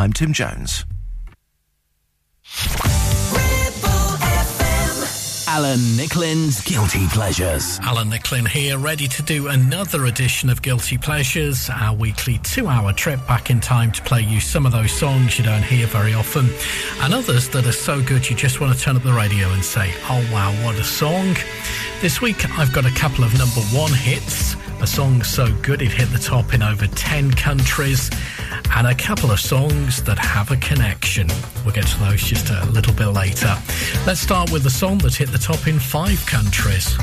I'm Tim Jones. Alan Nicklin's Guilty Pleasures. Alan Nicklin here, ready to do another edition of Guilty Pleasures, our weekly two hour trip back in time to play you some of those songs you don't hear very often, and others that are so good you just want to turn up the radio and say, oh wow, what a song. This week I've got a couple of number one hits, a song so good it hit the top in over 10 countries and a couple of songs that have a connection. We'll get to those just a little bit later. Let's start with the song that hit the top in five countries.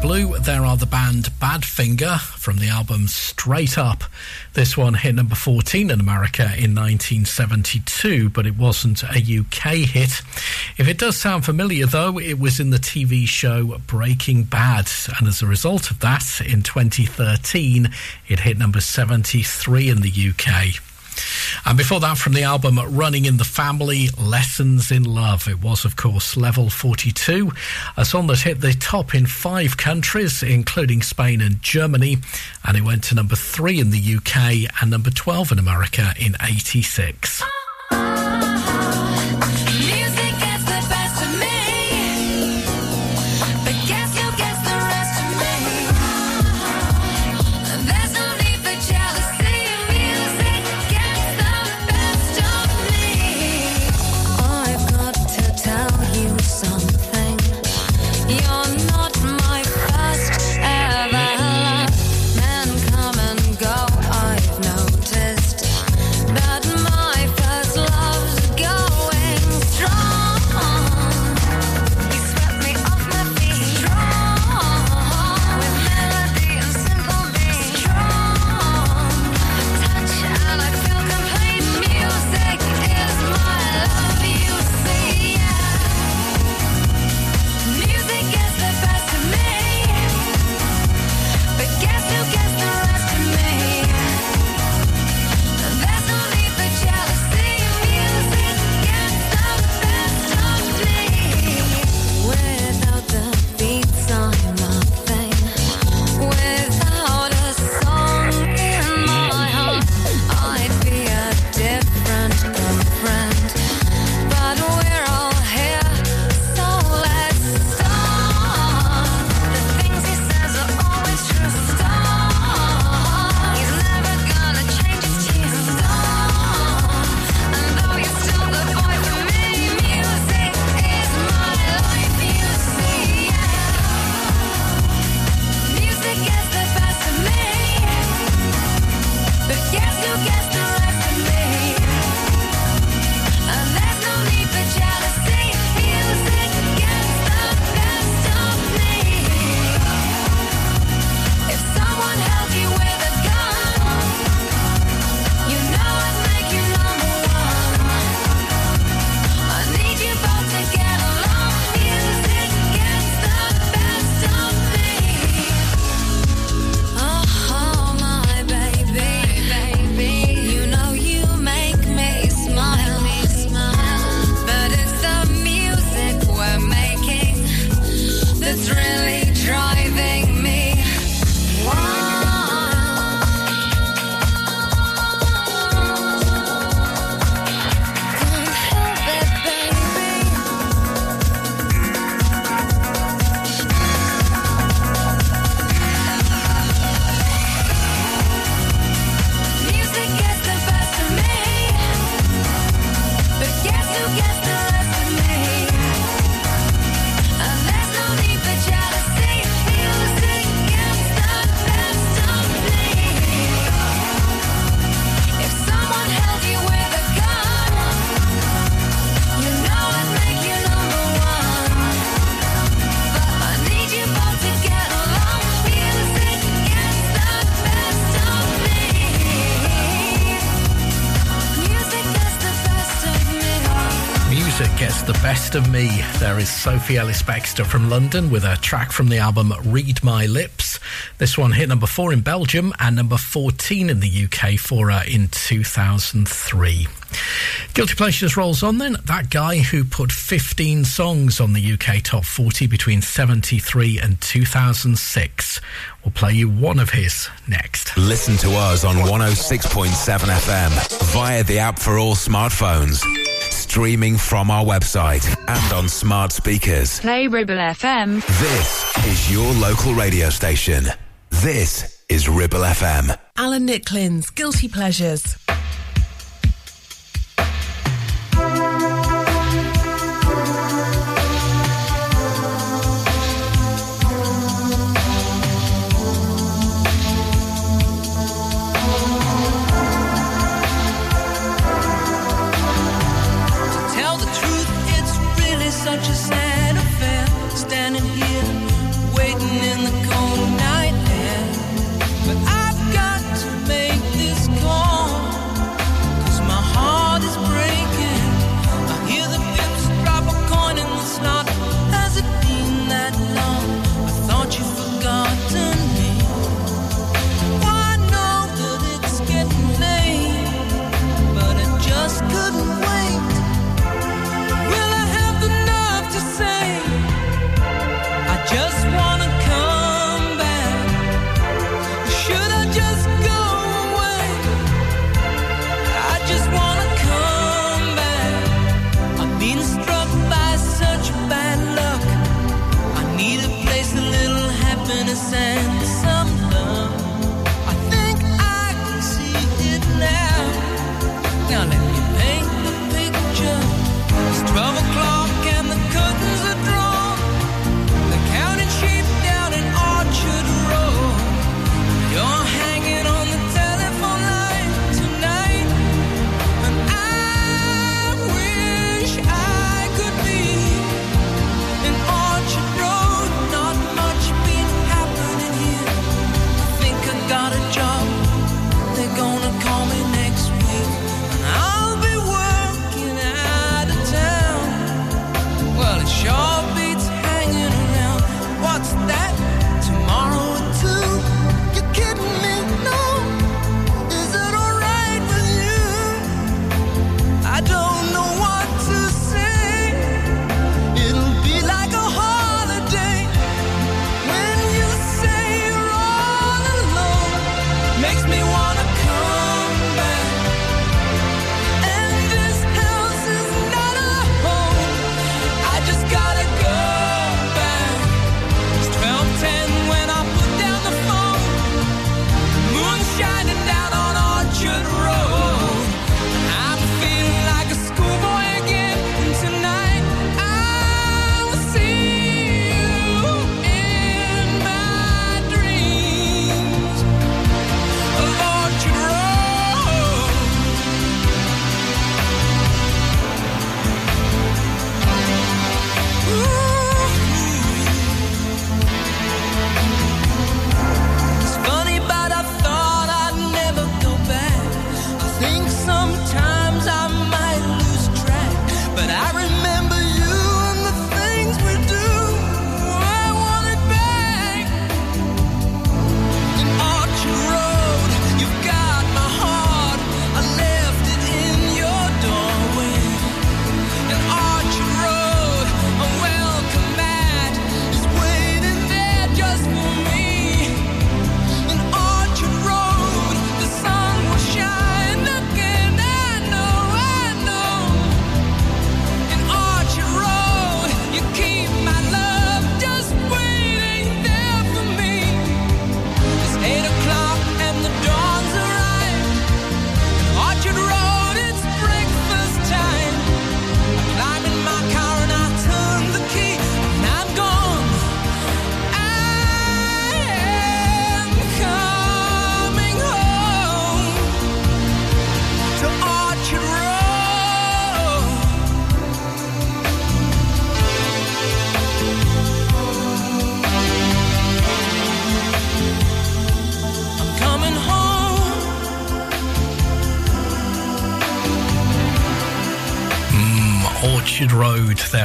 Blue, there are the band Badfinger from the album Straight Up. This one hit number 14 in America in 1972, but it wasn't a UK hit. If it does sound familiar, though, it was in the TV show Breaking Bad, and as a result of that, in 2013, it hit number 73 in the UK. And before that, from the album Running in the Family, Lessons in Love. It was, of course, level 42, a song that hit the top in five countries, including Spain and Germany. And it went to number three in the UK and number 12 in America in 86. Ah, ah, ah. Of Me. There is Sophie Ellis Bextor from London with a track from the album Read My Lips. This one hit number four in Belgium and number 14 in the UK for her in 2003. Guilty Pleasures rolls on then. That guy who put 15 songs on the UK Top 40 between 73 and 2006. We'll play you one of his next. Listen to us on 106.7 FM via the app for all smartphones streaming from our website and on smart speakers. Play Ribble FM. This is your local radio station. This is Ribble FM. Alan Nicklin's Guilty Pleasures. Such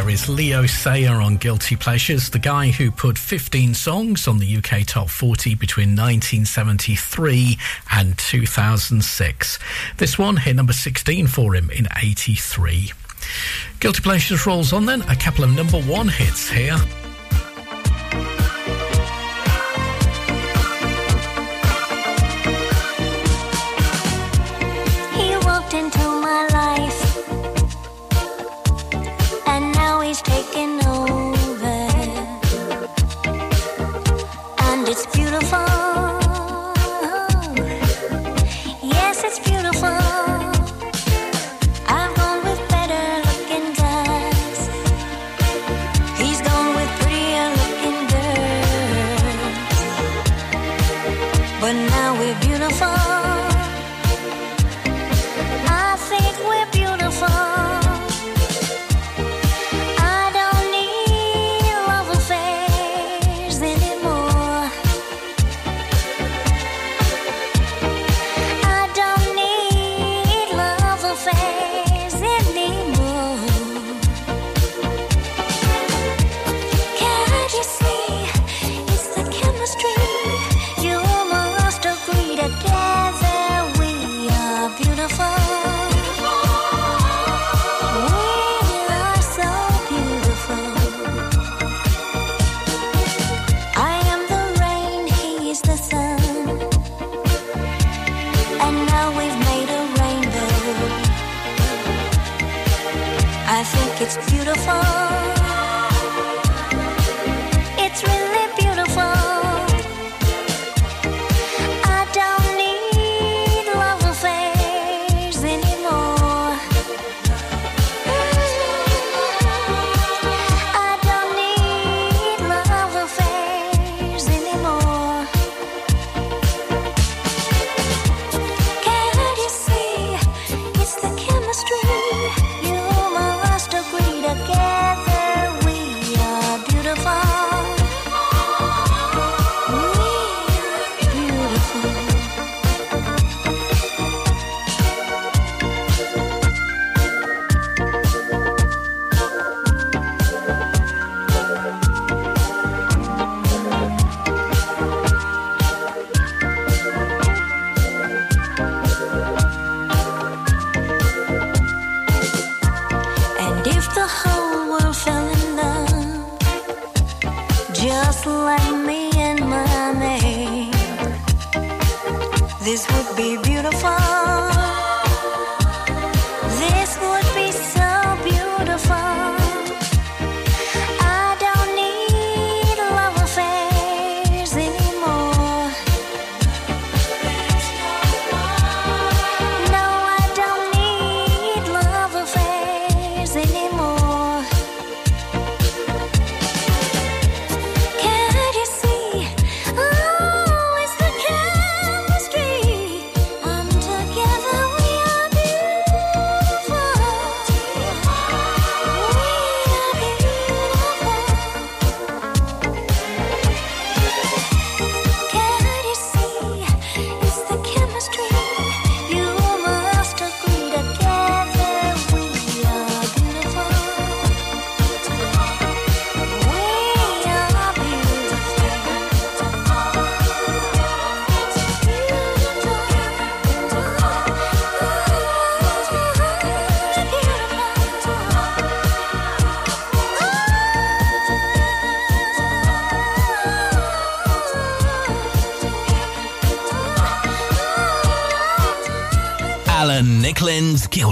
There is Leo Sayer on Guilty Pleasures, the guy who put 15 songs on the UK Top 40 between 1973 and 2006. This one hit number 16 for him in 83. Guilty Pleasures rolls on then, a couple of number one hits here.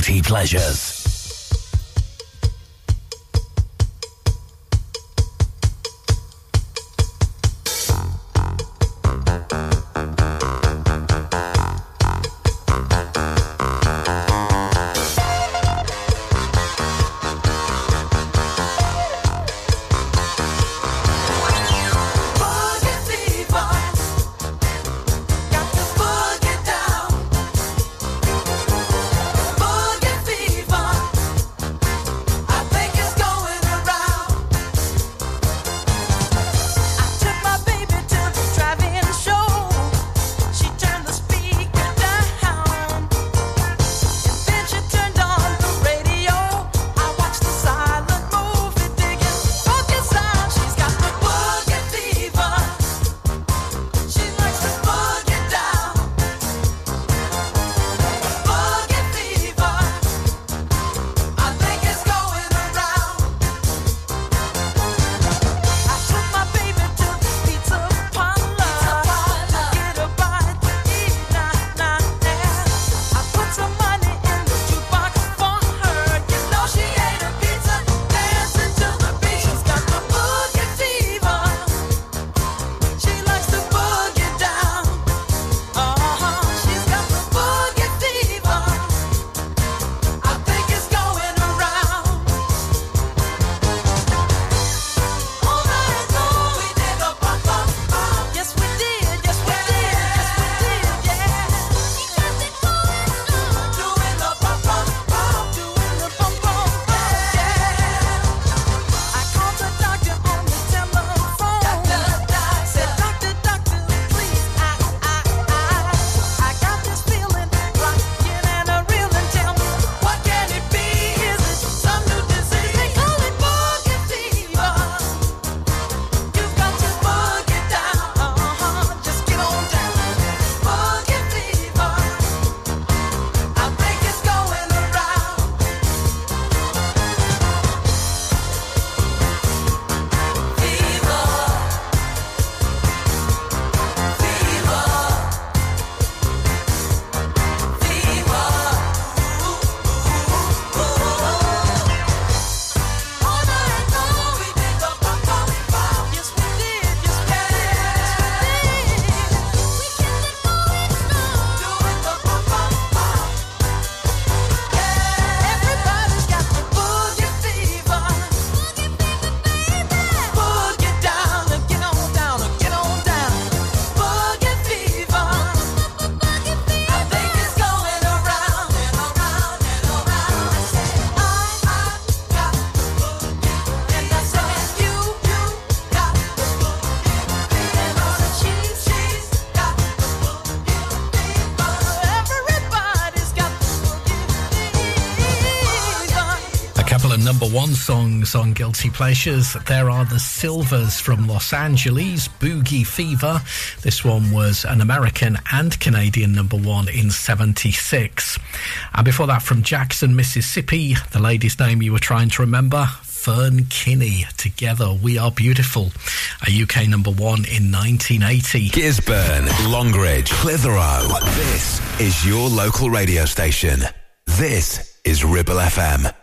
Guilty Pleasures. songs on Guilty Pleasures. There are the Sylvers from Los Angeles, Boogie Fever. This one was an American and Canadian number one in 76. And before that, from Jackson, Mississippi, the lady's name you were trying to remember, Fern Kinney together. We are beautiful. A UK number one in 1980. Gisburn, Longridge, Clitheroe. This is your local radio station. This is Ribble FM.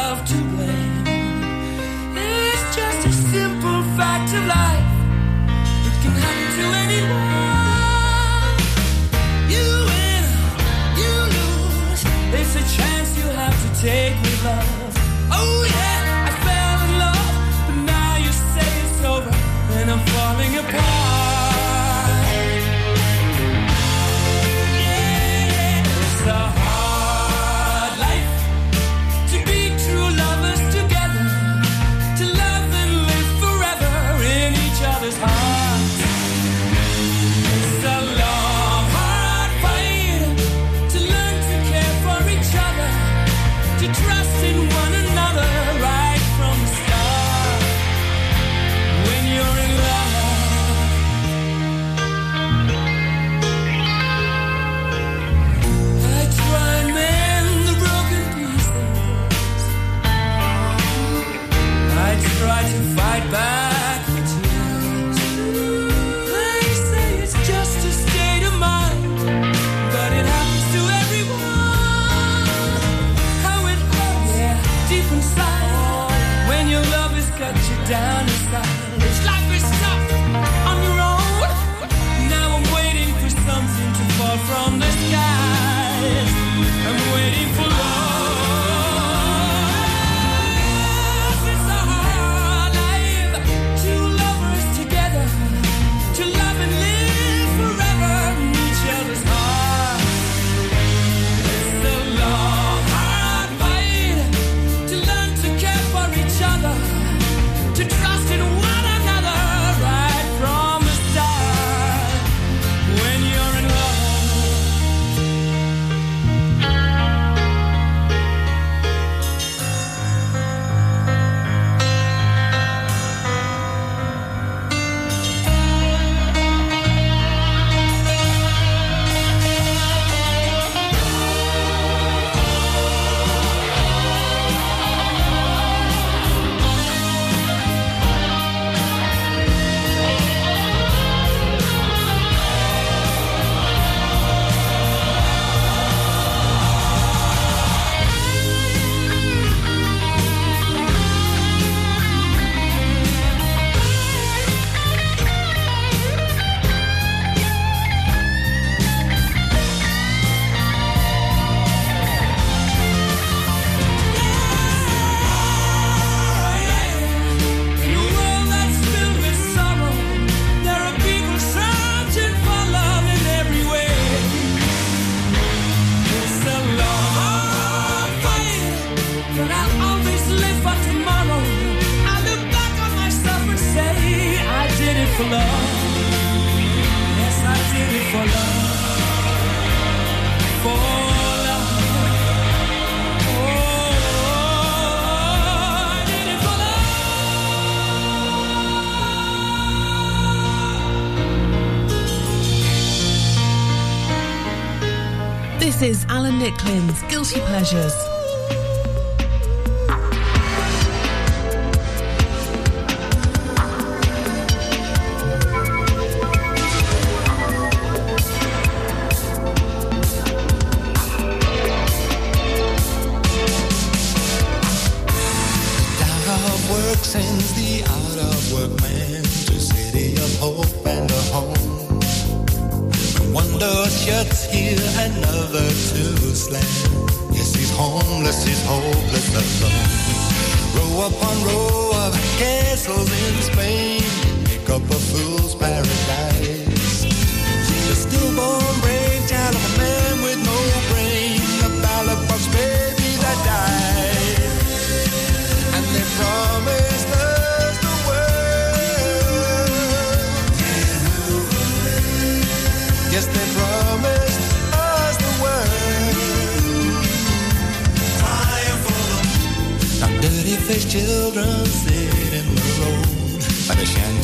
pleasures.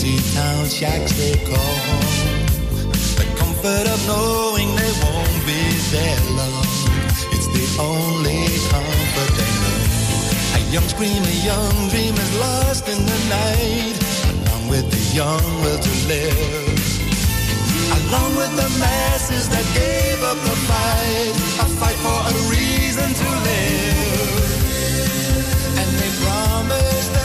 The town shacks they call home. The comfort of knowing they won't be there long. It's the only comfort they know. A young scream, a young dream is lost in the night. Along with the young will to live. Along with the masses that gave up the fight. A fight for a reason to live. And they promised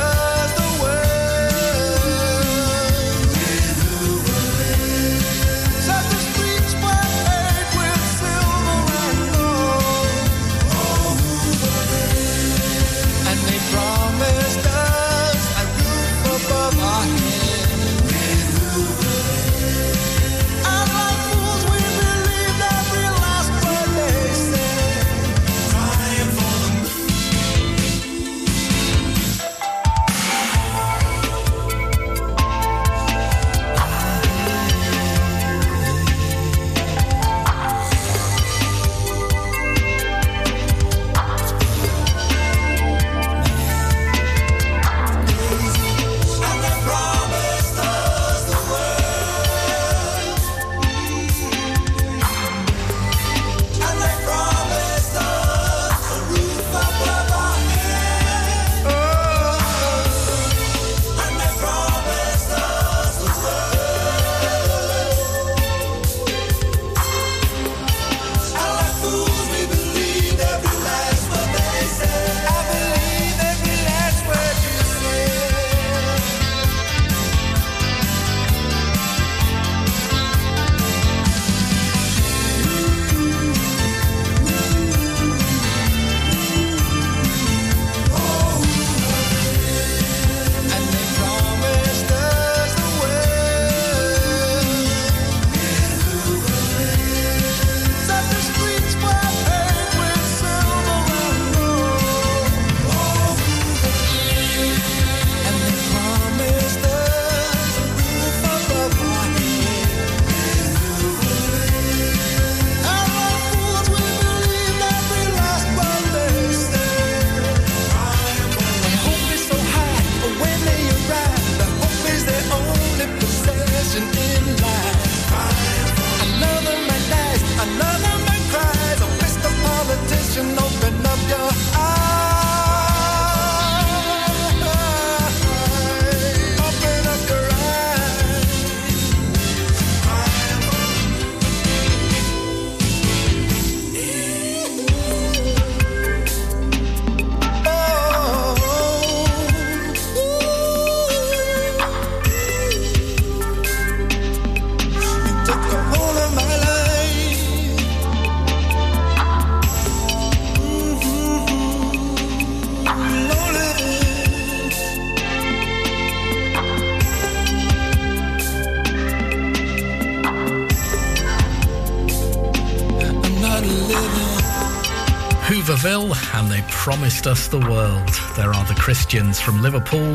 promised us the world. There are the Christians from Liverpool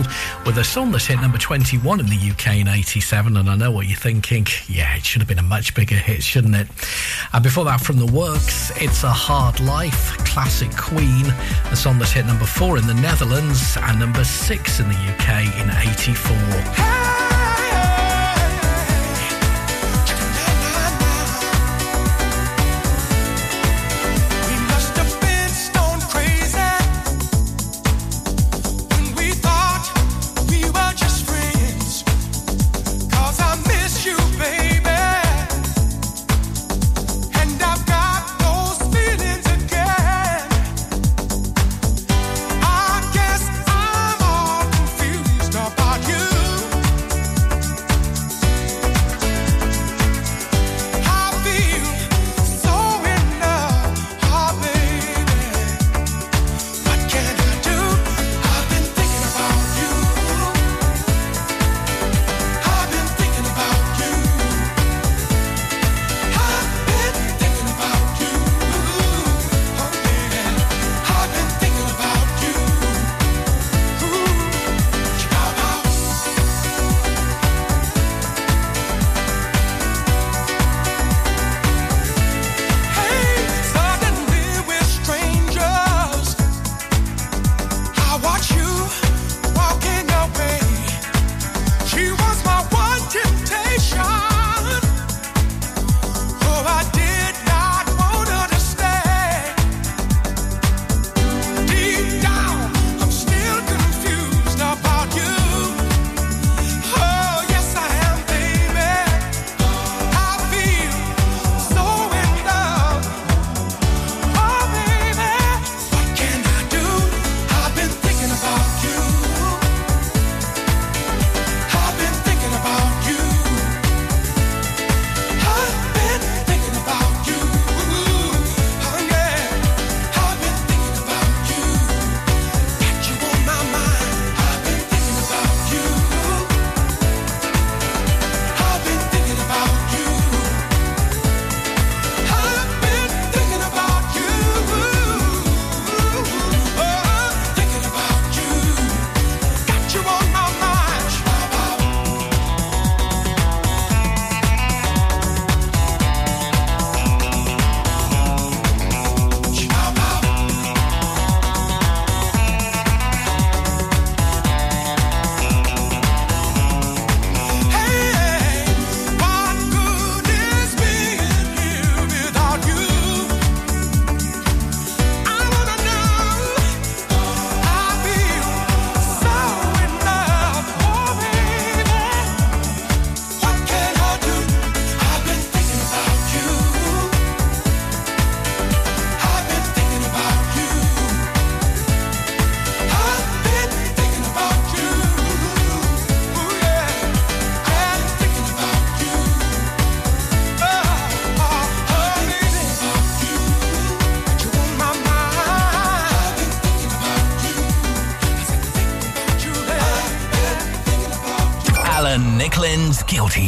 with a song that hit number 21 in the UK in 87. And I know what you're thinking. Yeah, it should have been a much bigger hit, shouldn't it? And before that, from the works, It's a Hard Life, classic Queen, a song that hit number four in the Netherlands and number six in the UK in 84.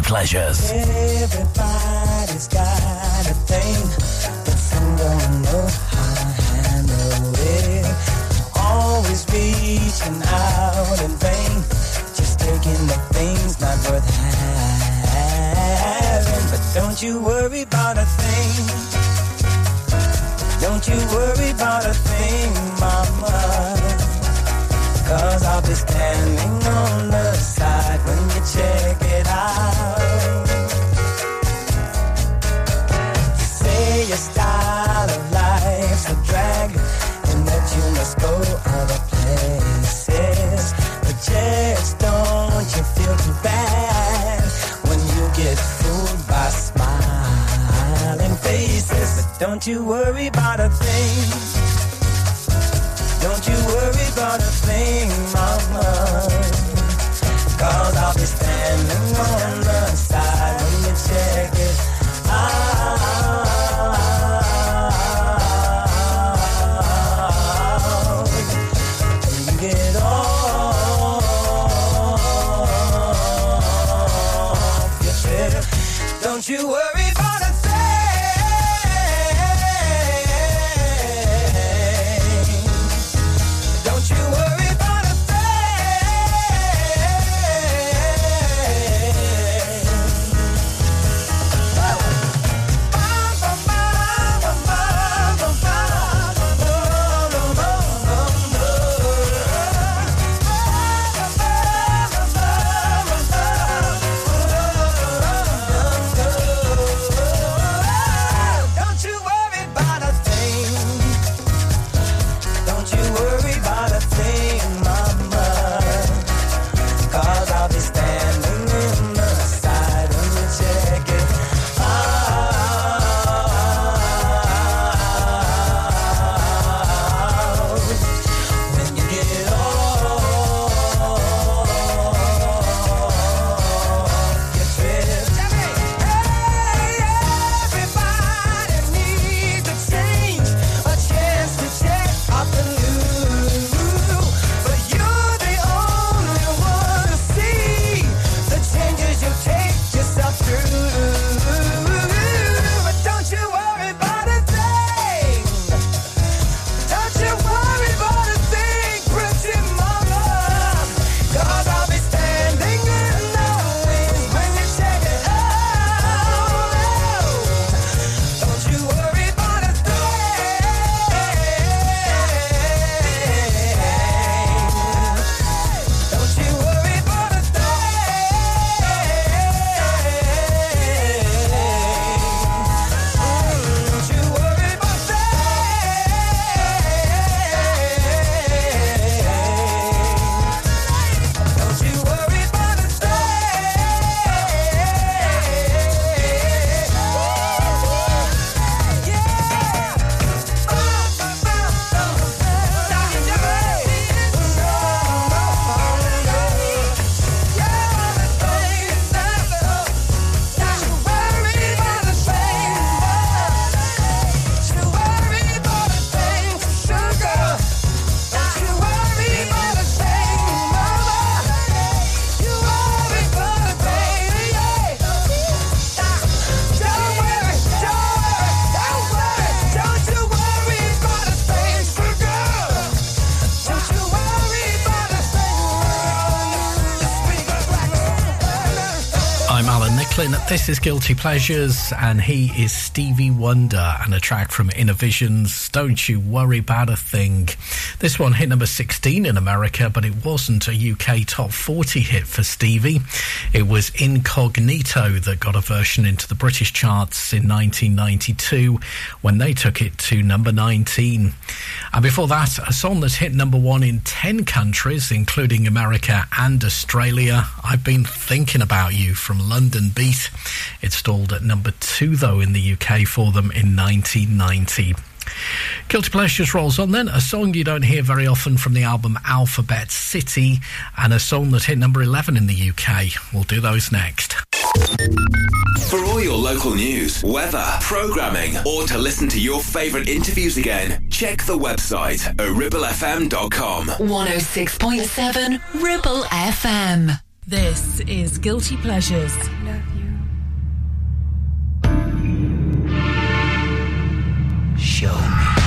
Pleasures. Everybody's got a thing, but some don't know how to handle it. Always reaching out in vain, just taking the things not worth having. But don't you worry about a thing. Don't you worry about a thing, mama. Cause I'll be standing on the side when you check don't you worry about a thing. Don't you worry about a thing, mama. Cause I'll be standing This is Guilty Pleasures, and he is Stevie Wonder, and a track from Innervisions. Don't you worry about a thing. This one hit number 16 in America, but it wasn't a UK top 40 hit for Stevie. It was Incognito that got a version into the British charts in 1992 when they took it to number 19. And before that, a song that hit number one in 10 countries, including America and Australia. I've been thinking about you from Londonbeat. It stalled at number two, though, in the UK for them in 1990. Guilty Pleasures rolls on then. A song you don't hear very often from the album Alphabet City, and a song that hit number 11 in the UK. We'll do those next. For all your local news, weather, programming, or to listen to your favourite interviews again, check the website at ribblefm.com. 106.7 Ribble FM. This is Guilty Pleasures. Show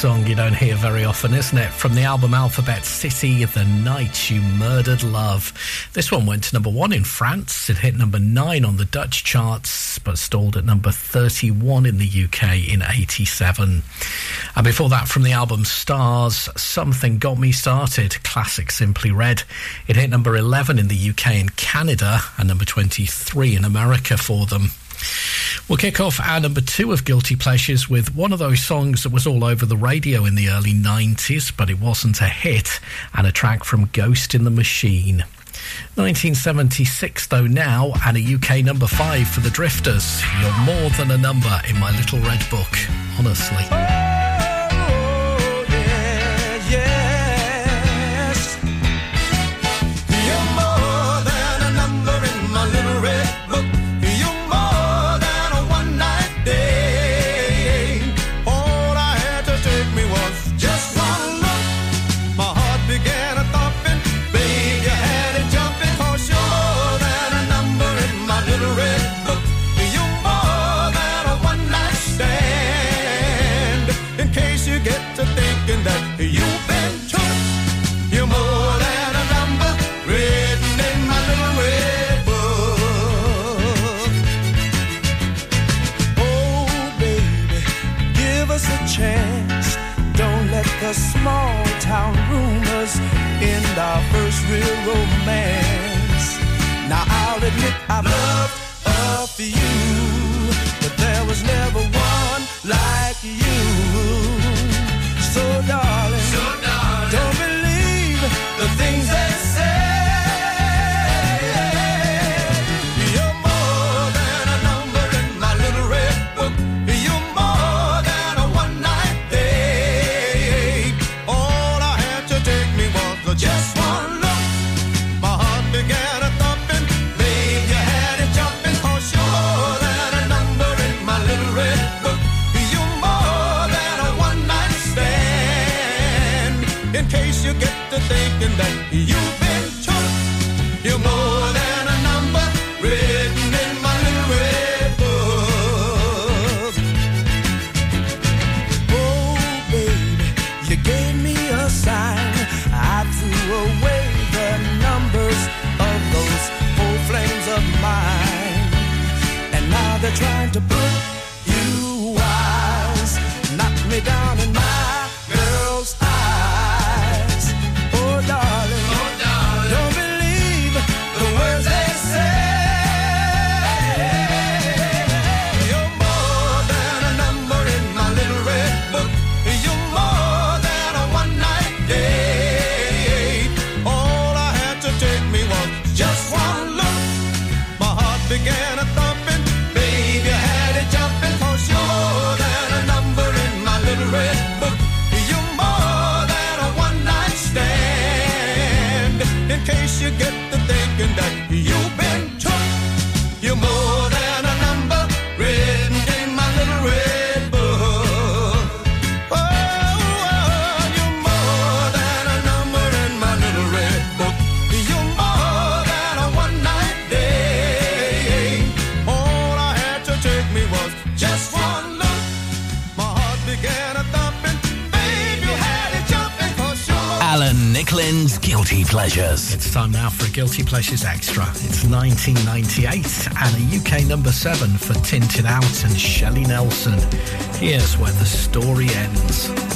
song you don't hear very often, isn't it? From the album Alphabet City, The Night You Murdered Love. This one went to number one in France. It hit number nine on the Dutch charts, but stalled at number 31 in the UK in 87. And before that, from the album Stars, Something Got Me Started, classic Simply Red. It hit number 11 in the UK and Canada, and number 23 in America for them. We'll kick off our number two of Guilty Pleasures with one of those songs that was all over the radio in the early 90s, but it wasn't a hit, and a track from Ghost in the Machine. 1976, though, now, and a UK number five for the Drifters. You're more than a number in my little red book, honestly. The small town rumors end our first real romance. Now I'll admit I've loved a few, but there was never one like you. So darling, don't that you've been you're more than a number written in my book. Oh, baby, you gave me a sign. I threw away the numbers of those old flames of mine. And now they're trying to put Guilty Pleasures. It's time now for a Guilty Pleasures Extra. It's 1998 and a UK number seven for Tin Tin Out and Shelley Nelson. Here's where the story ends.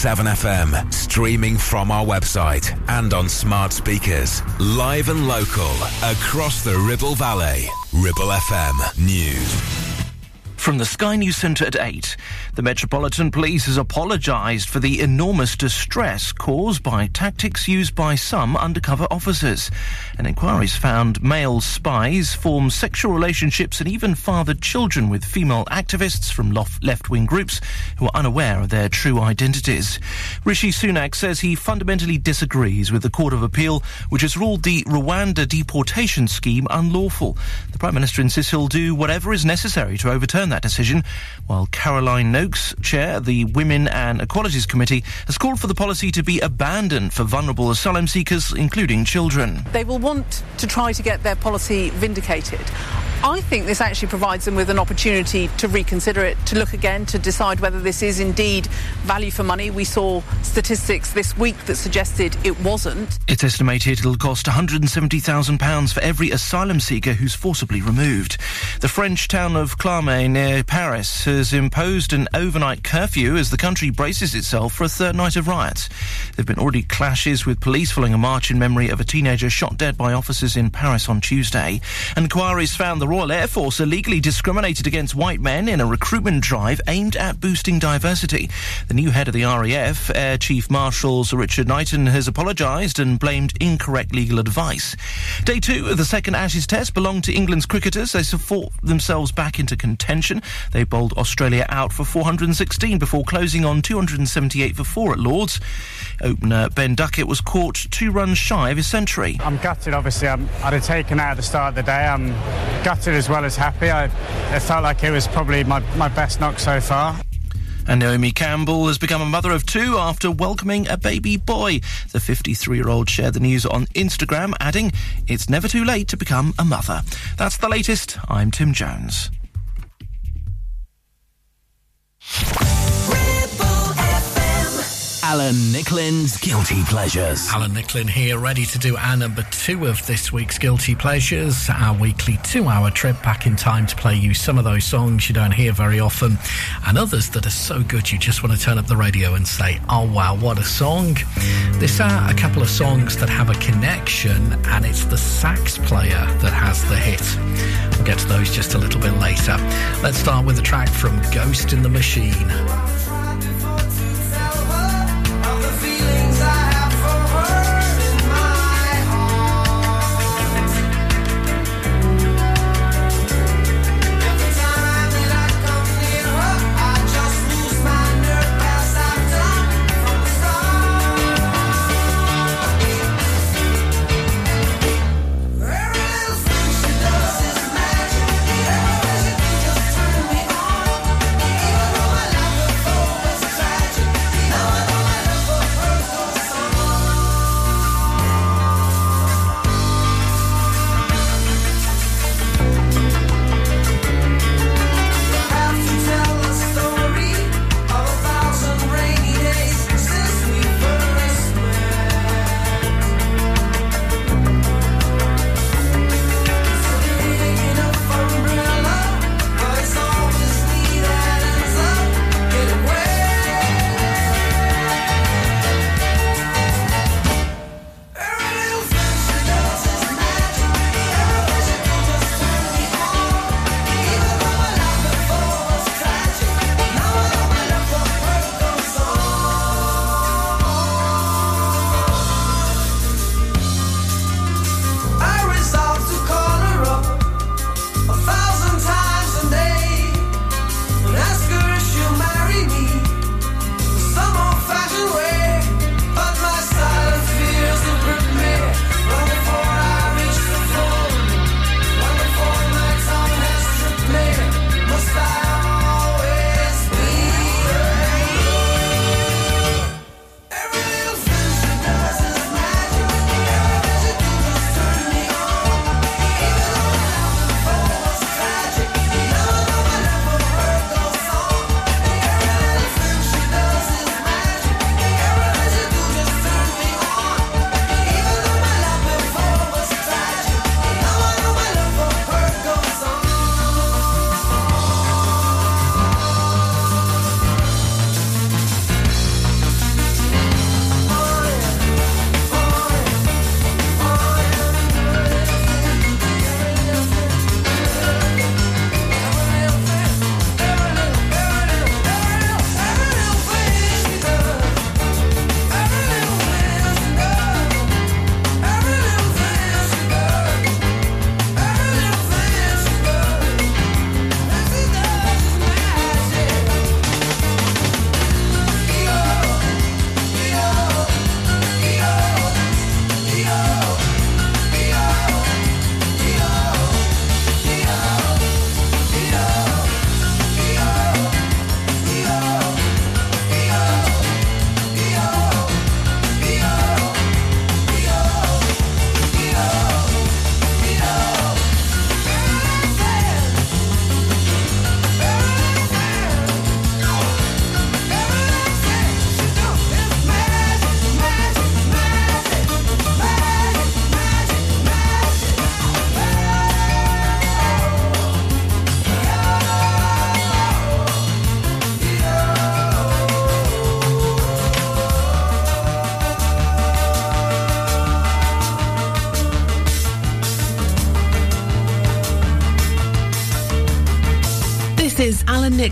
7FM, streaming from our website and on smart speakers, live and local, across the Ribble Valley. Ribble FM News from the Sky News Centre at 8. The Metropolitan Police has apologised for the enormous distress caused by tactics used by some undercover officers. An inquiry's found male spies form sexual relationships and even fathered children with female activists from left wing groups who are unaware of their true identities. Rishi Sunak says he fundamentally disagrees with the Court of Appeal, which has ruled the Rwanda deportation scheme unlawful. Prime Minister insists he'll do whatever is necessary to overturn that decision, while Caroline Nokes, chair of the Women and Equalities Committee, has called for the policy to be abandoned for vulnerable asylum seekers, including children. They will want to try to get their policy vindicated. I think this actually provides them with an opportunity to reconsider it, to look again, to decide whether this is indeed value for money. We saw statistics this week that suggested it wasn't. It's estimated it'll cost £170,000 for every asylum seeker who's forcibly removed. The French town of Clamart near Paris has imposed an overnight curfew as the country braces itself for a third night of riots. There have been already clashes with police following a march in memory of a teenager shot dead by officers in Paris on Tuesday. Inquiries found the Royal Air Force illegally discriminated against white men in a recruitment drive aimed at boosting diversity. The new head of the RAF, Air Chief Marshal Sir Richard Knighton, has apologised and blamed incorrect legal advice. Day two of the second Ashes Test belonged to England's cricketers. They fought themselves back into contention. They bowled Australia out for 416 before closing on 278 for four at Lords. Opener Ben Duckett was caught two runs shy of his century. I'm gutted, obviously. I'm, I'd have taken out at the start of the day. I'm gutted as well as happy. I, it felt like it was probably my, my best knock so far. And Naomi Campbell has become a mother of two after welcoming a baby boy. The 53 year old shared the news on Instagram, adding, It's never too late to become a mother. That's the latest. I'm Tim Jones. Alan Nicklin's Guilty Pleasures. Alan Nicklin here, ready to do our number two of this week's Guilty Pleasures, our weekly two hour trip back in time to play you some of those songs you don't hear very often, and others that are so good you just want to turn up the radio and say, oh wow, what a song. This are a couple of songs that have a connection, and it's the sax player that has the hit. We'll get to those just a little bit later. Let's start with a track from Ghost in the Machine.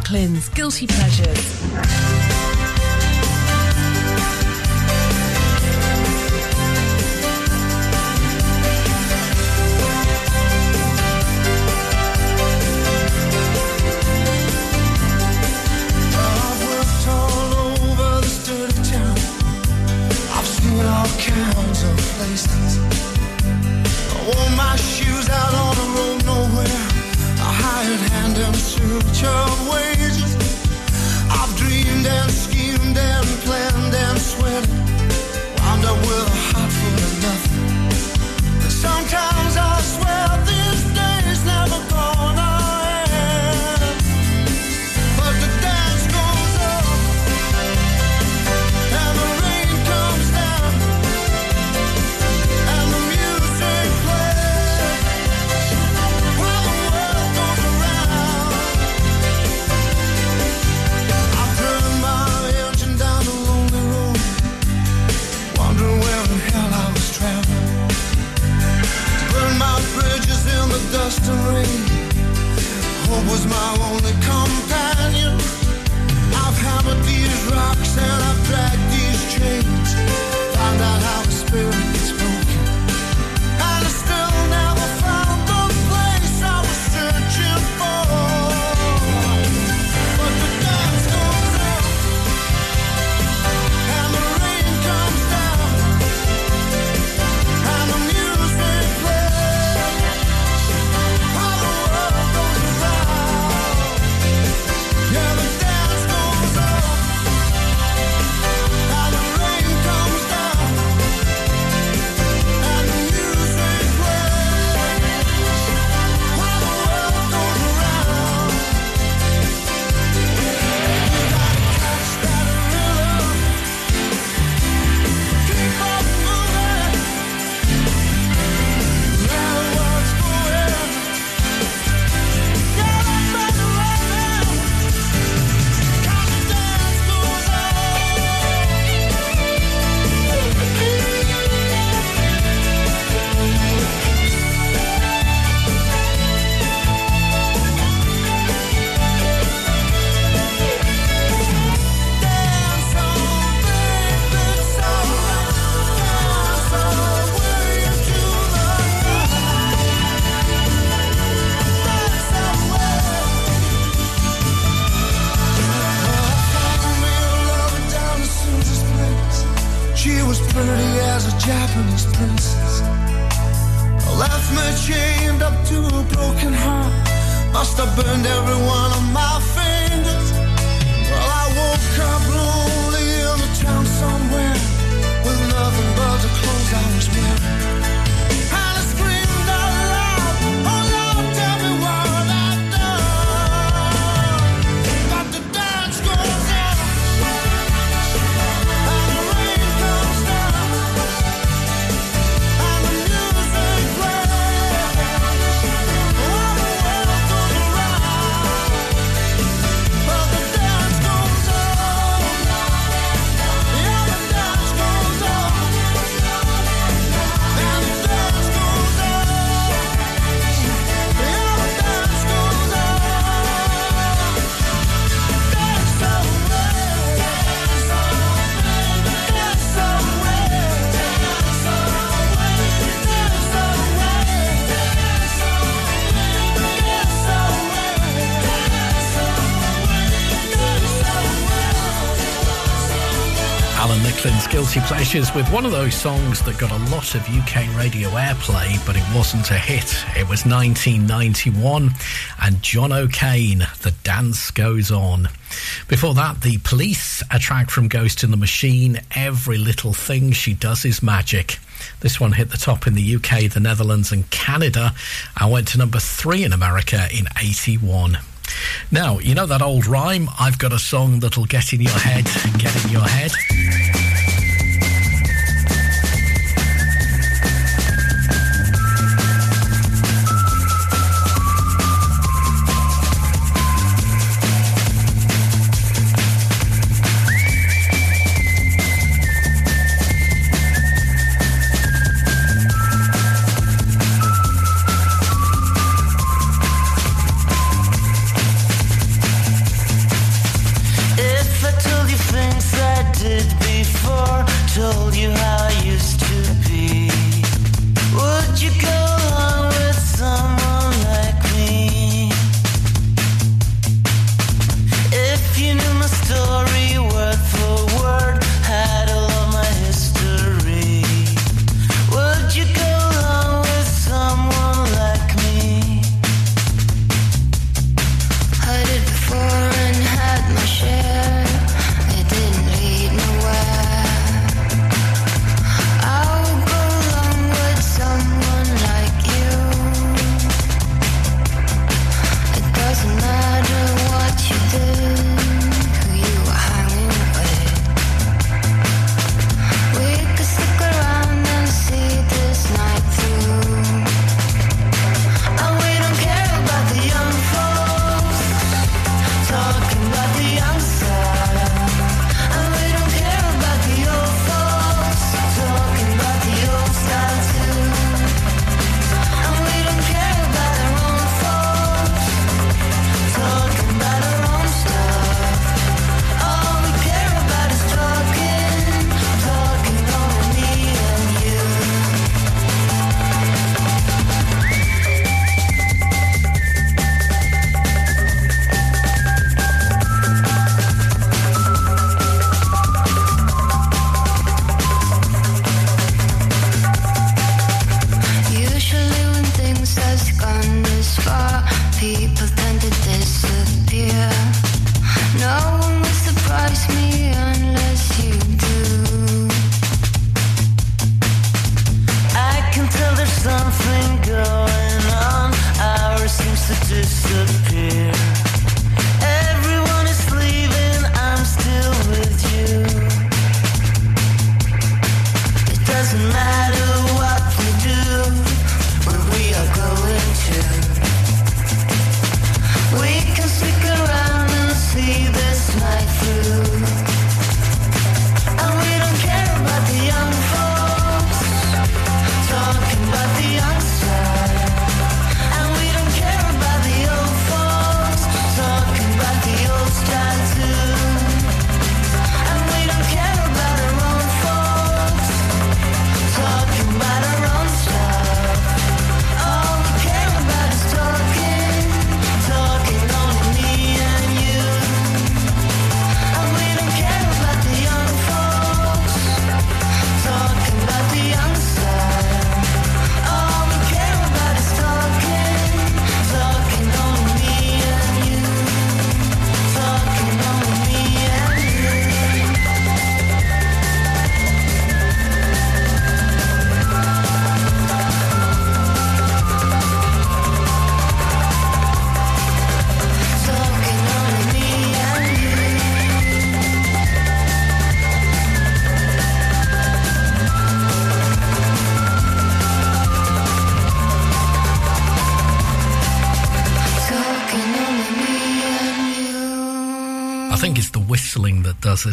Cleanse Guilty Pleasures. With one of those songs that got a lot of UK radio airplay, but it wasn't a hit. It was 1991 and John O'Kane, The Dance Goes On. Before that, The Police, a track from Ghost in the Machine, Every Little Thing She Does Is Magic. This one hit the top in the UK, the Netherlands, and Canada, and went to number three in America in 81. Now, you know that old rhyme, I've got a song that'll get in your head, get in your head.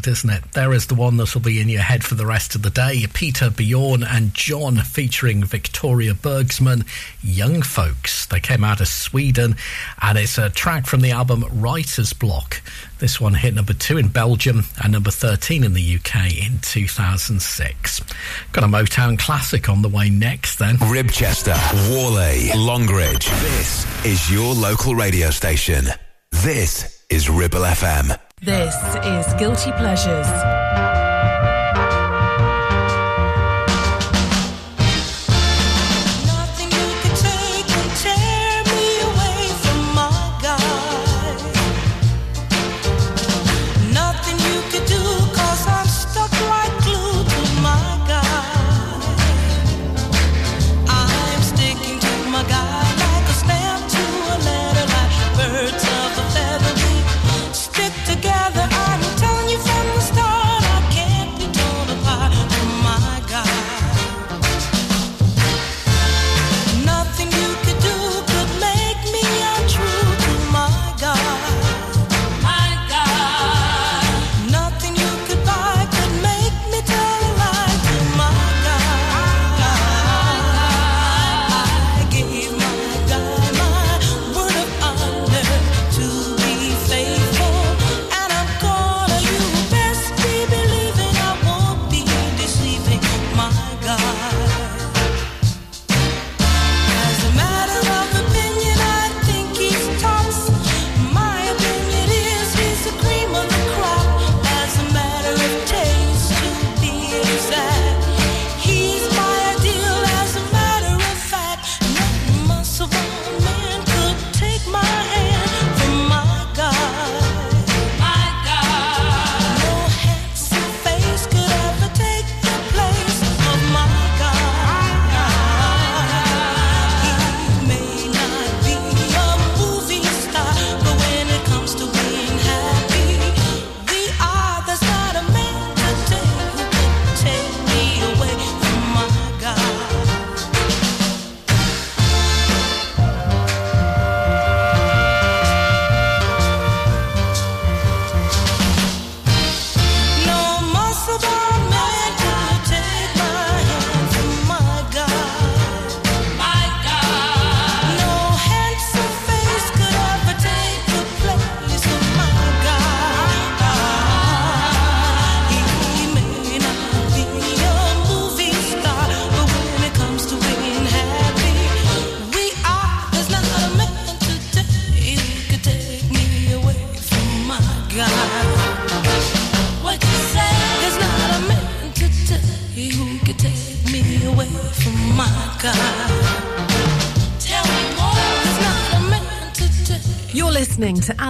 perfect, isn't it? There is the one that will be in your head for the rest of the day. Peter Bjorn and John featuring Victoria Bergsman, Young Folks. They came out of Sweden, and it's a track from the album Writer's Block. This one hit number two in Belgium and number 13 in the UK in 2006. Got a Motown classic on the way next, then. Ribchester, Whalley, Longridge. This is your local radio station. This is Ribble FM. This is Guilty Pleasures.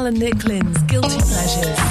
Alan Nicklin's Guilty Pleasures.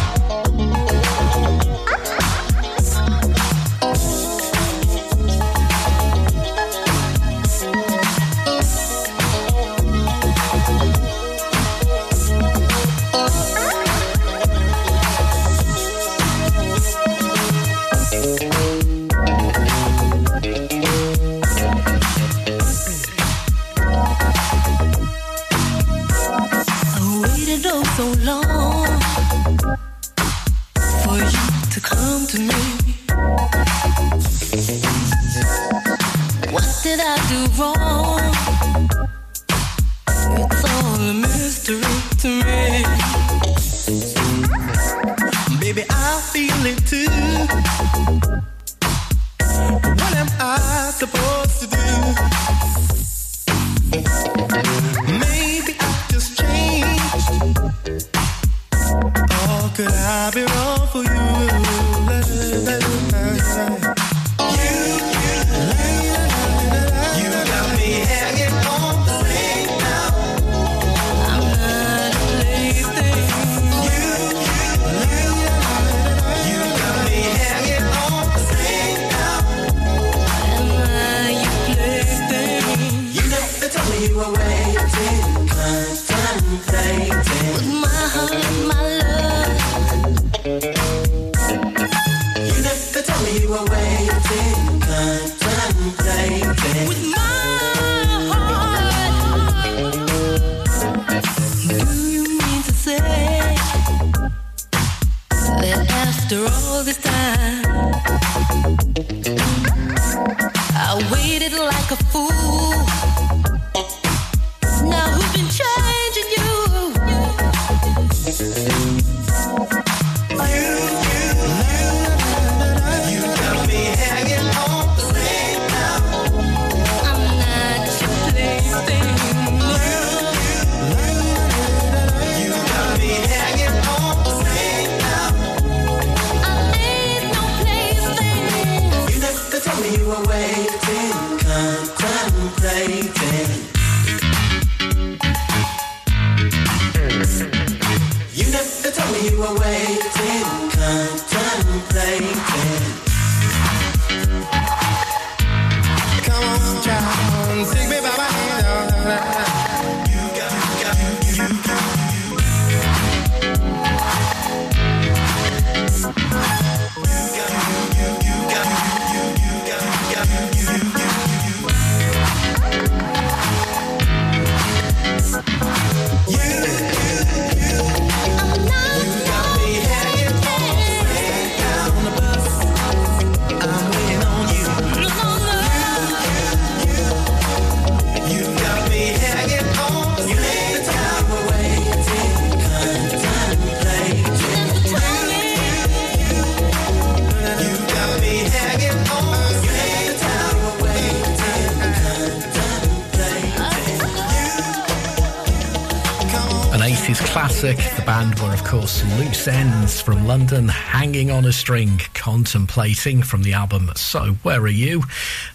Sends from London, Hanging on a String, Contemplating from the album So Where Are You?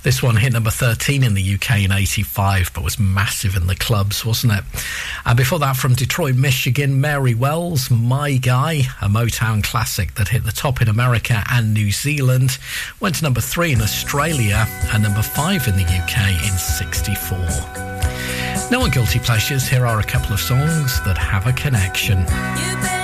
This one hit number 13 in the UK in 85, but was massive in the clubs, wasn't it? And before that, from Detroit, Michigan, Mary Wells, My Guy, a Motown classic that hit the top in America and New Zealand, went to number three in Australia and number five in the UK in 64. Now on guilty pleasures. Here are a couple of songs that have a connection.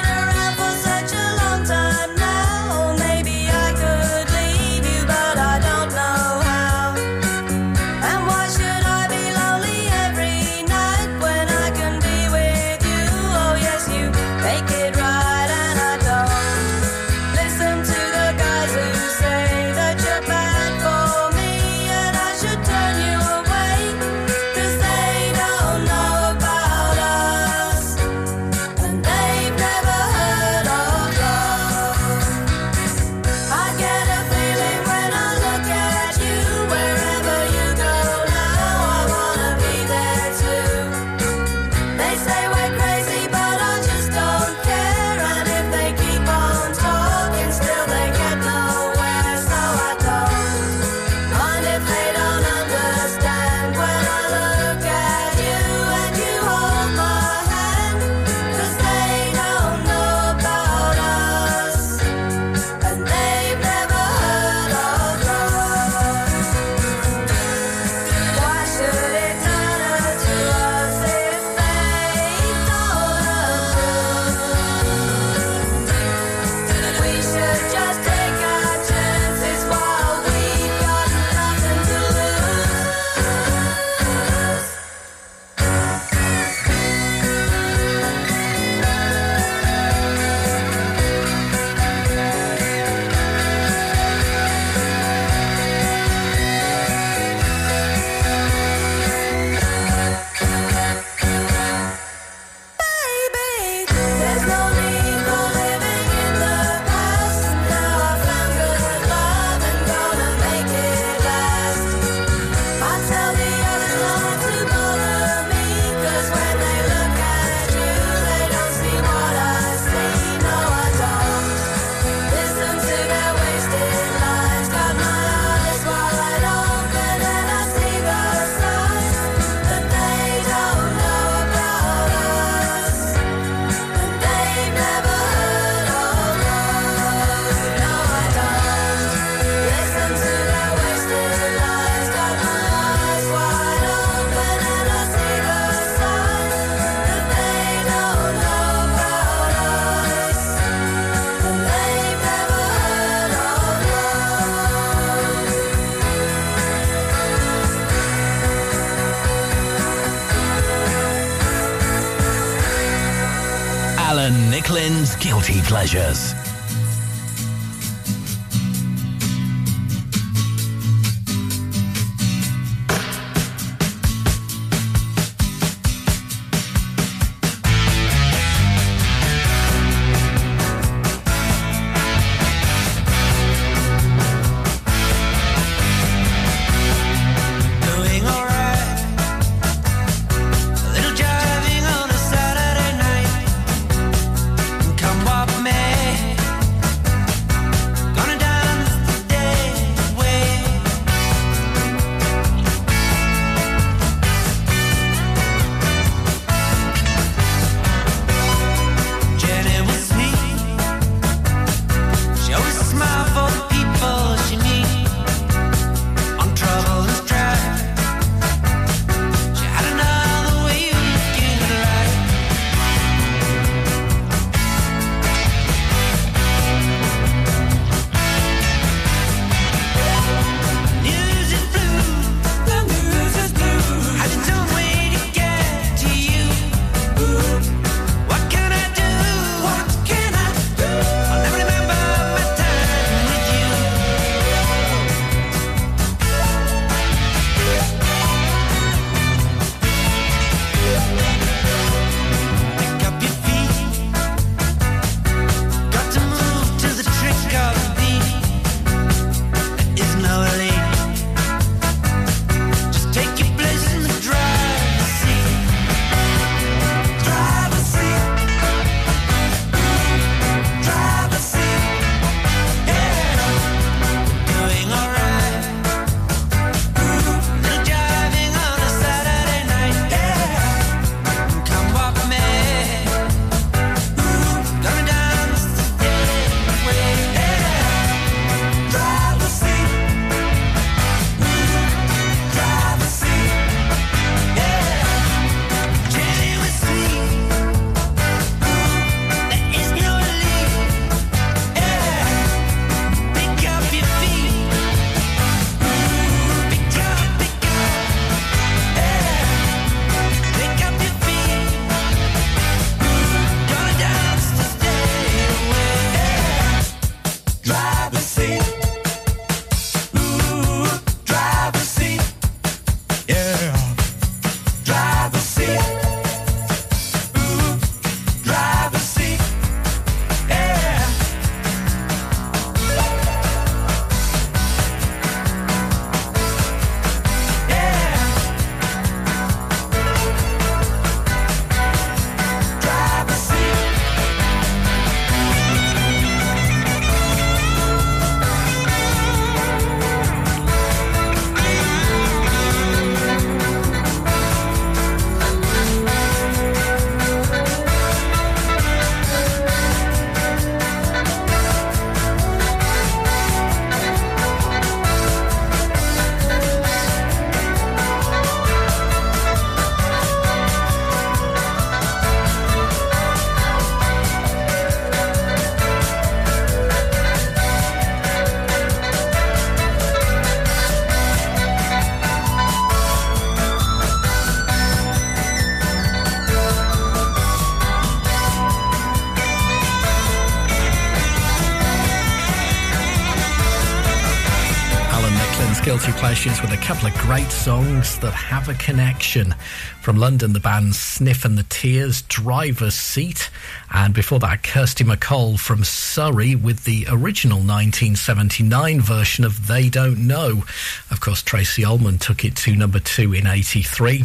Great songs that have a connection. From London, the band Sniff and the Tears, Driver's Seat. And before that, Kirsty MacColl from Surrey with the original 1979 version of They Don't Know. Of course, Tracey Ullman took it to number two in 83.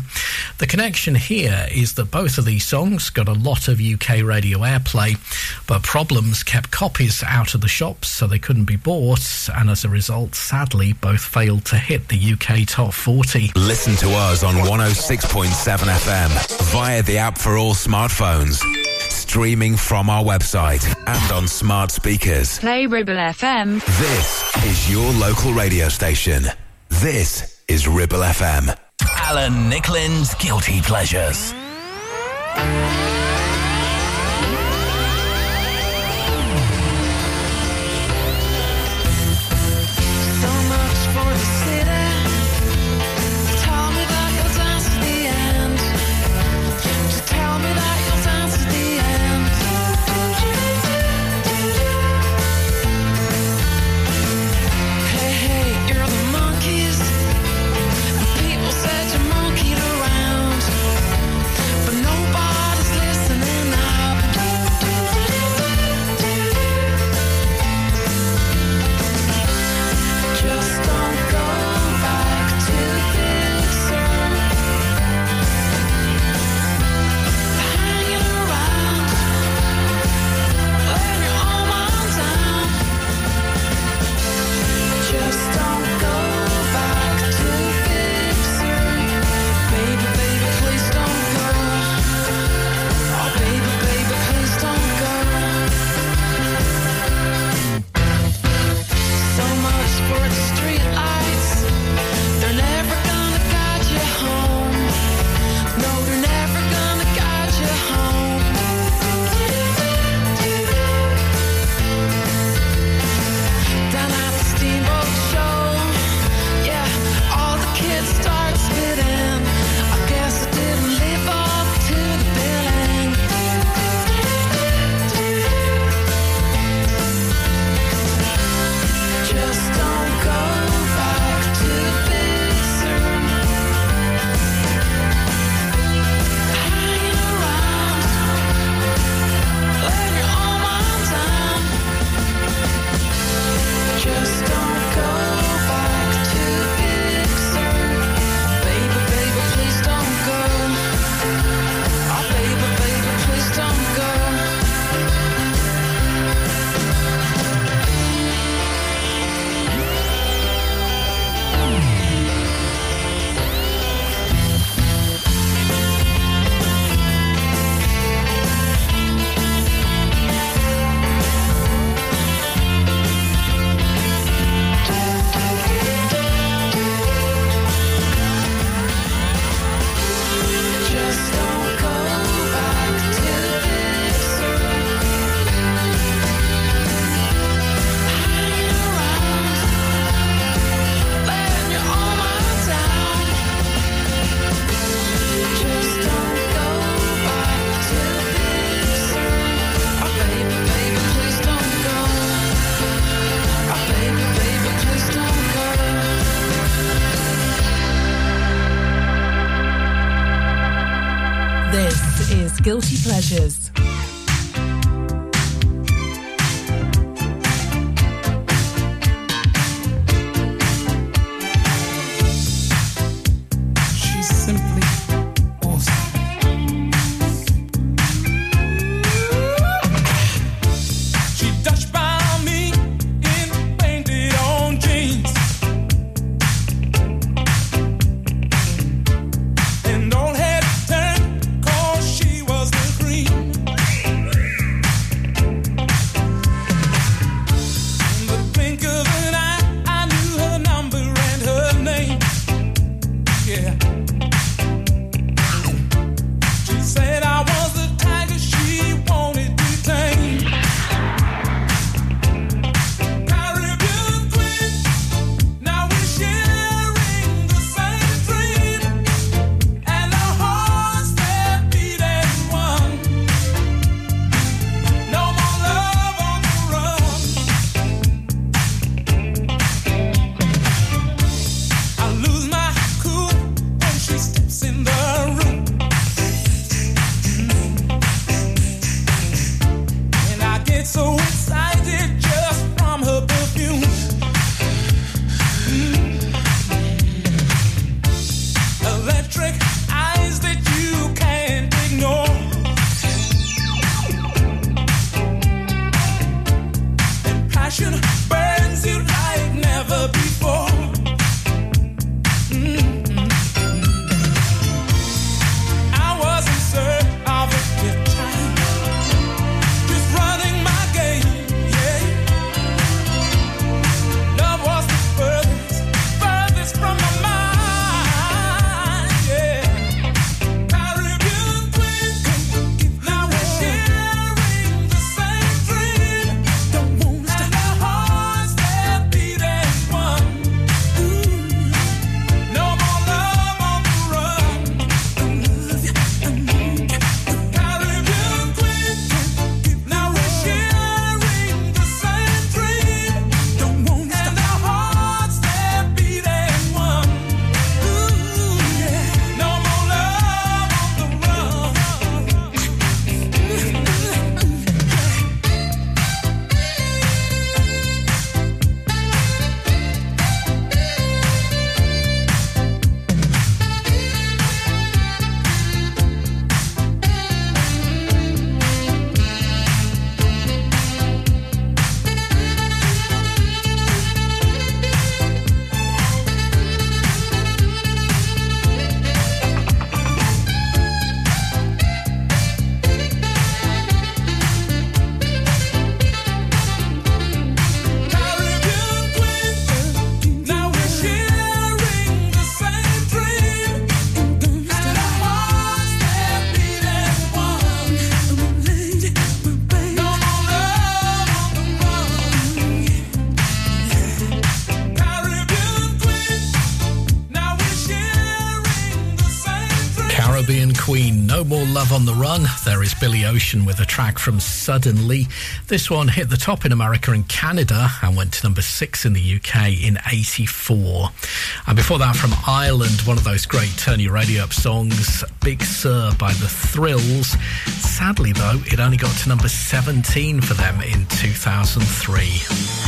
The connection here is that both of these songs got a lot of UK radio airplay, but problems kept copies out of the shops so they couldn't be bought, and as a result, sadly, both failed to hit the UK top 40. Listen to us on 106.7 FM via the app for all smartphones. Streaming from our website and on smart speakers. Play Ribble FM. This is your local radio station. This is Ribble FM. Alan Nicklin's Guilty Pleasures. there is Billy Ocean with a track from Suddenly. This one hit the top in America and Canada and went to number six in the UK in 84. And before that, from Ireland, one of those great Turn Your Radio Up songs, Big Sur by The Thrills. Sadly, though, it only got to number 17 for them in 2003.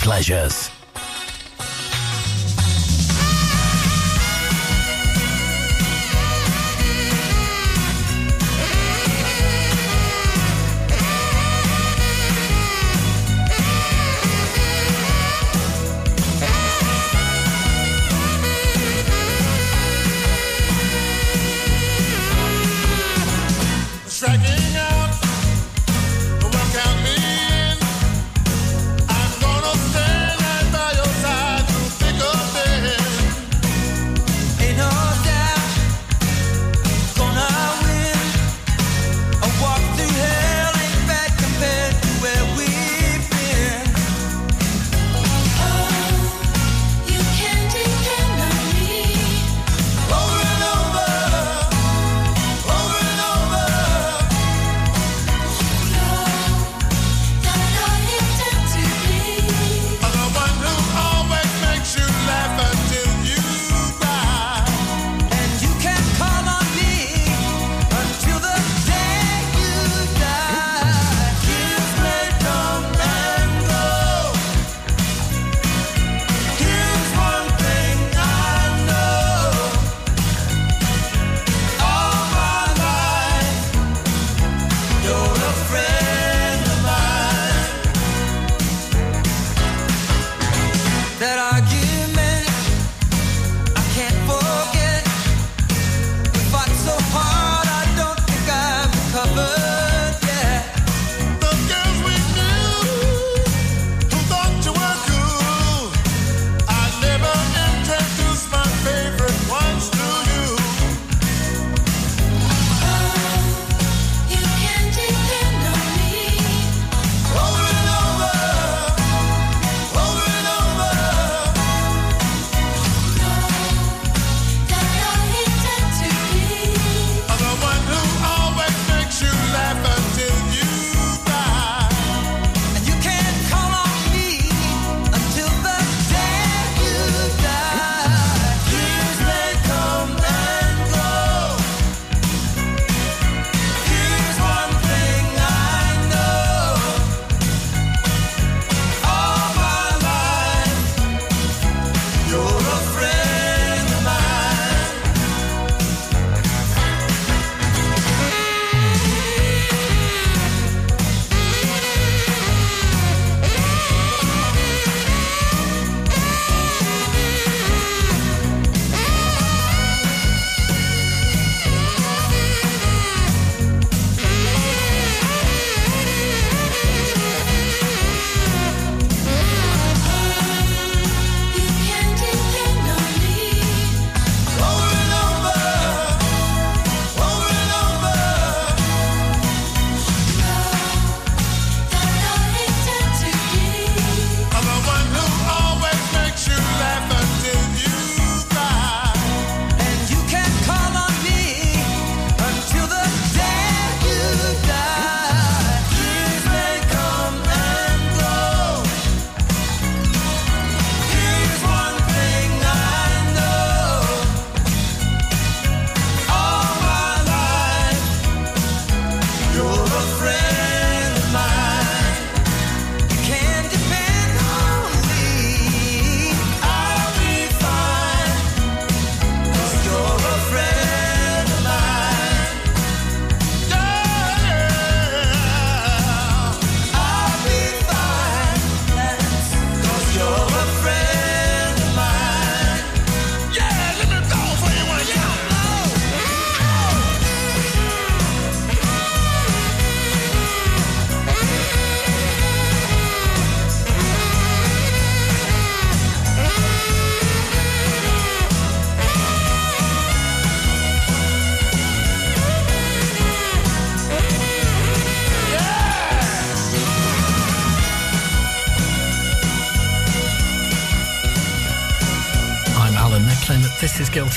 Pleasures.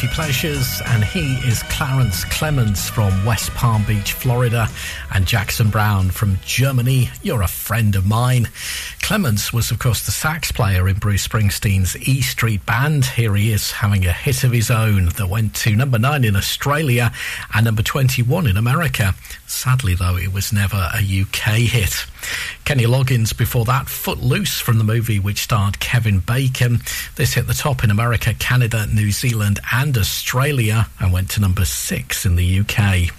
Guilty Pleasures, and he is Clarence Clemons from West Palm Beach, Florida, and Jackson Browne from Germany. You're a friend of mine. Clemons was, of course, the sax player in Bruce Springsteen's E Street Band. Here he is having a hit of his own that went to number nine in Australia and number 21 in America. Sadly, though, it was never a UK hit. Kenny Loggins before that, Footloose from the movie which starred Kevin Bacon. This hit the top in America, Canada, New Zealand, and Australia and went to number six in the UK.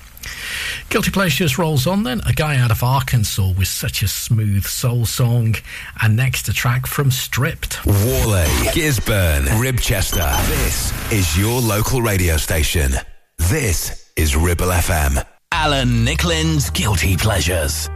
Guilty Pleasures rolls on then. A guy out of Arkansas with such a smooth soul song. And next, a track from Stripped. Whalley, Gisburn, Ribchester. This is your local radio station. This is Ribble FM. Alan Nicklin's Guilty Pleasures.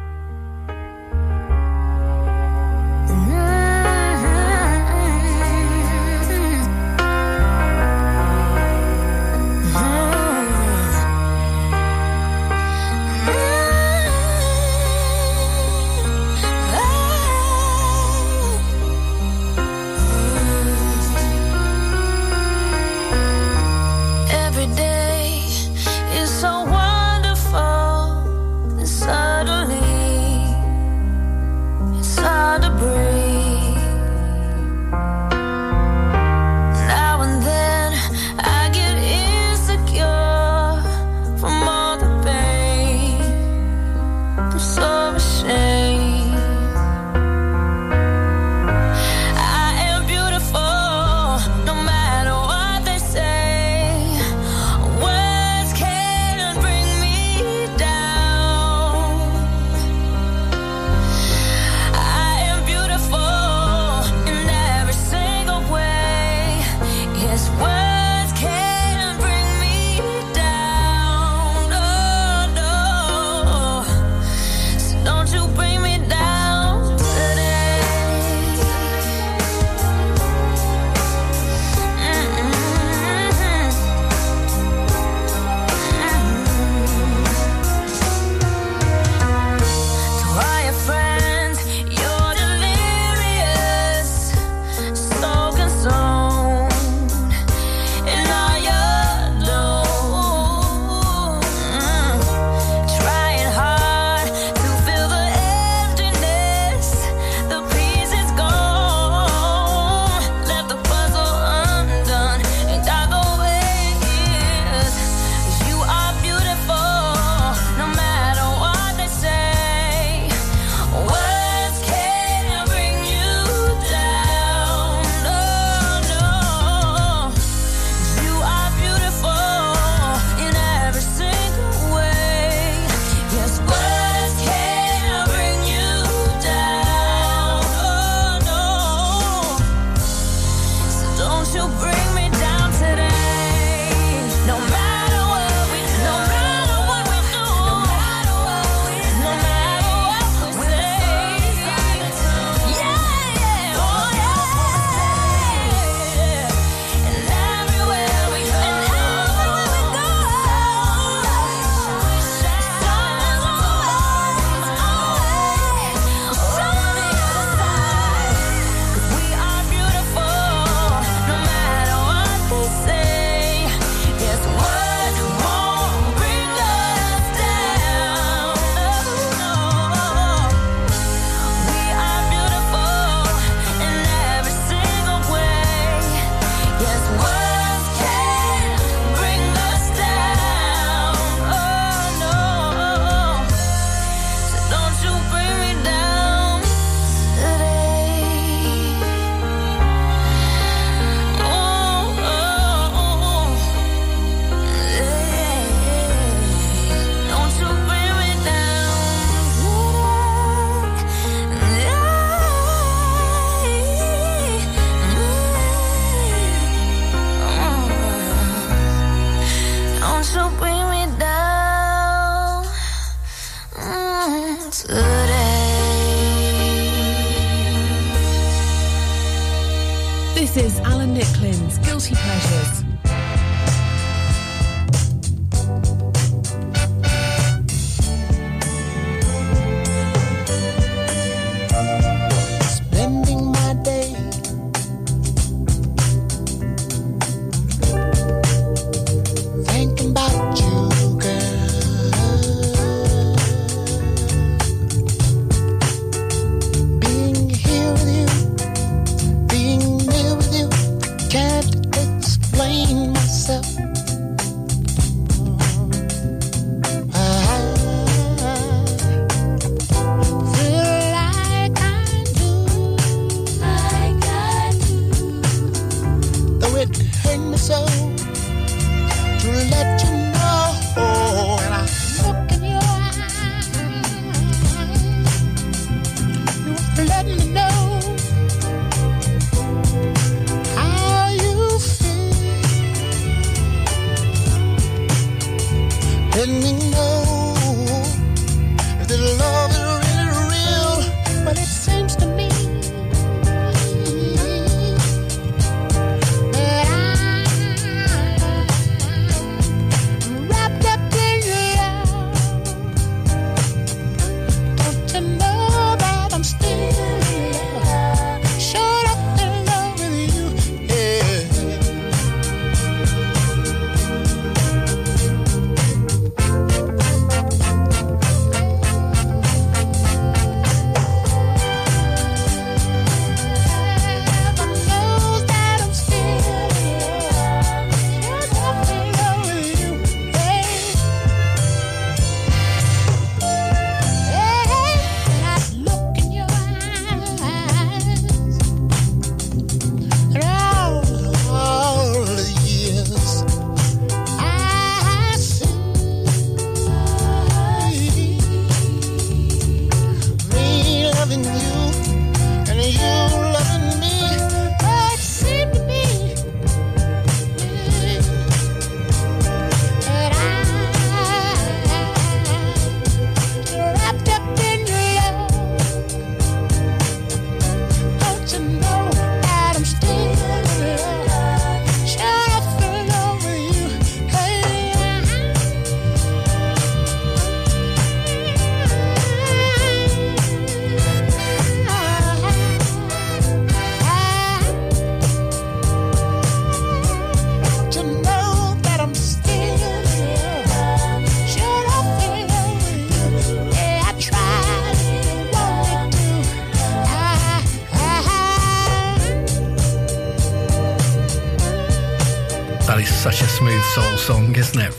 Mm. This is Alan Nicklin's Guilty Pleasures.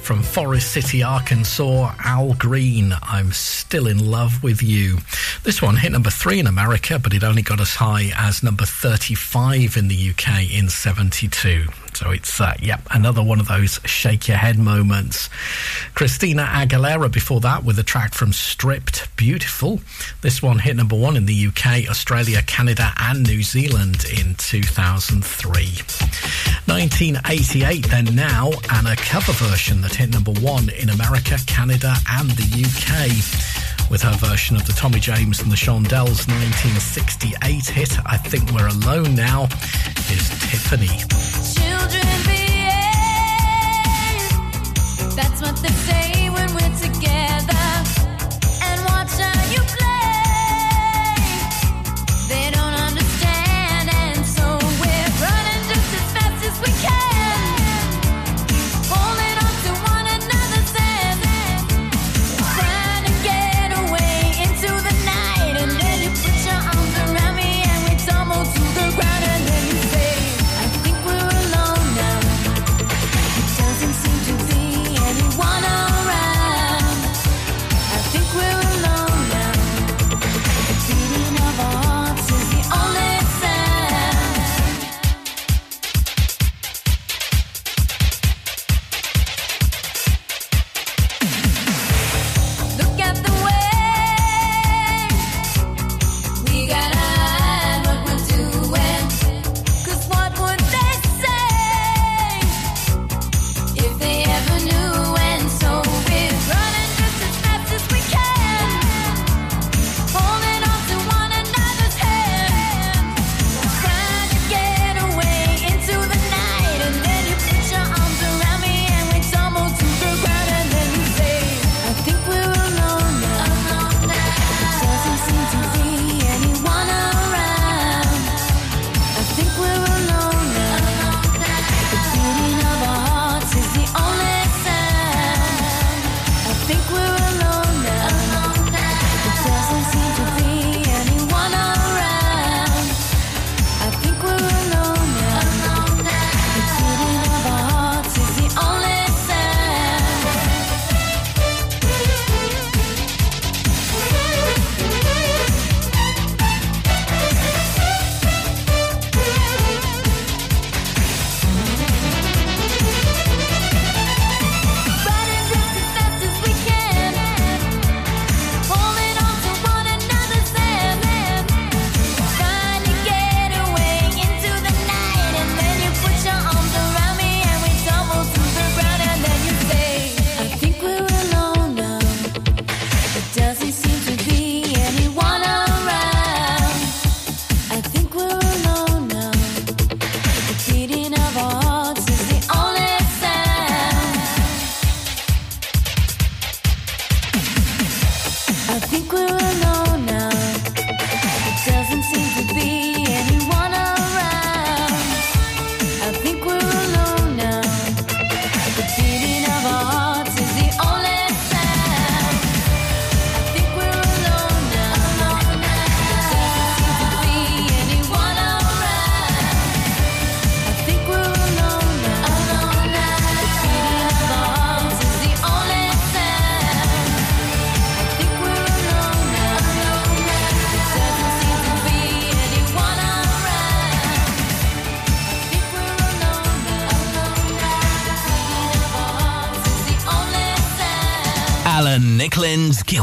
from Forest City, Arkansas, Al Green, I'm Still in Love with You. This one hit number three in America, but it only got as high as number 35 in the UK in 72. So it's, uh, yep, another one of those shake your head moments. Christina Aguilera before that with a track from Stripped Beautiful. This one hit number one in the UK, Australia, Canada, and New Zealand in 2003. 1988 then now, and a cover version that hit number one in America, Canada, and the UK. With her version of the Tommy James and the Shondells 1968 hit, I Think We're Alone Now, is Tiffany. Children. That's what they say when we're together.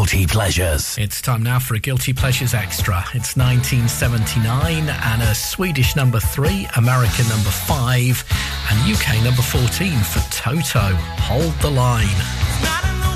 Guilty Pleasures. It's time now for a Guilty Pleasures Extra. It's 1979 and a Swedish number three, American number five, and UK number 14 for Toto. Hold the line.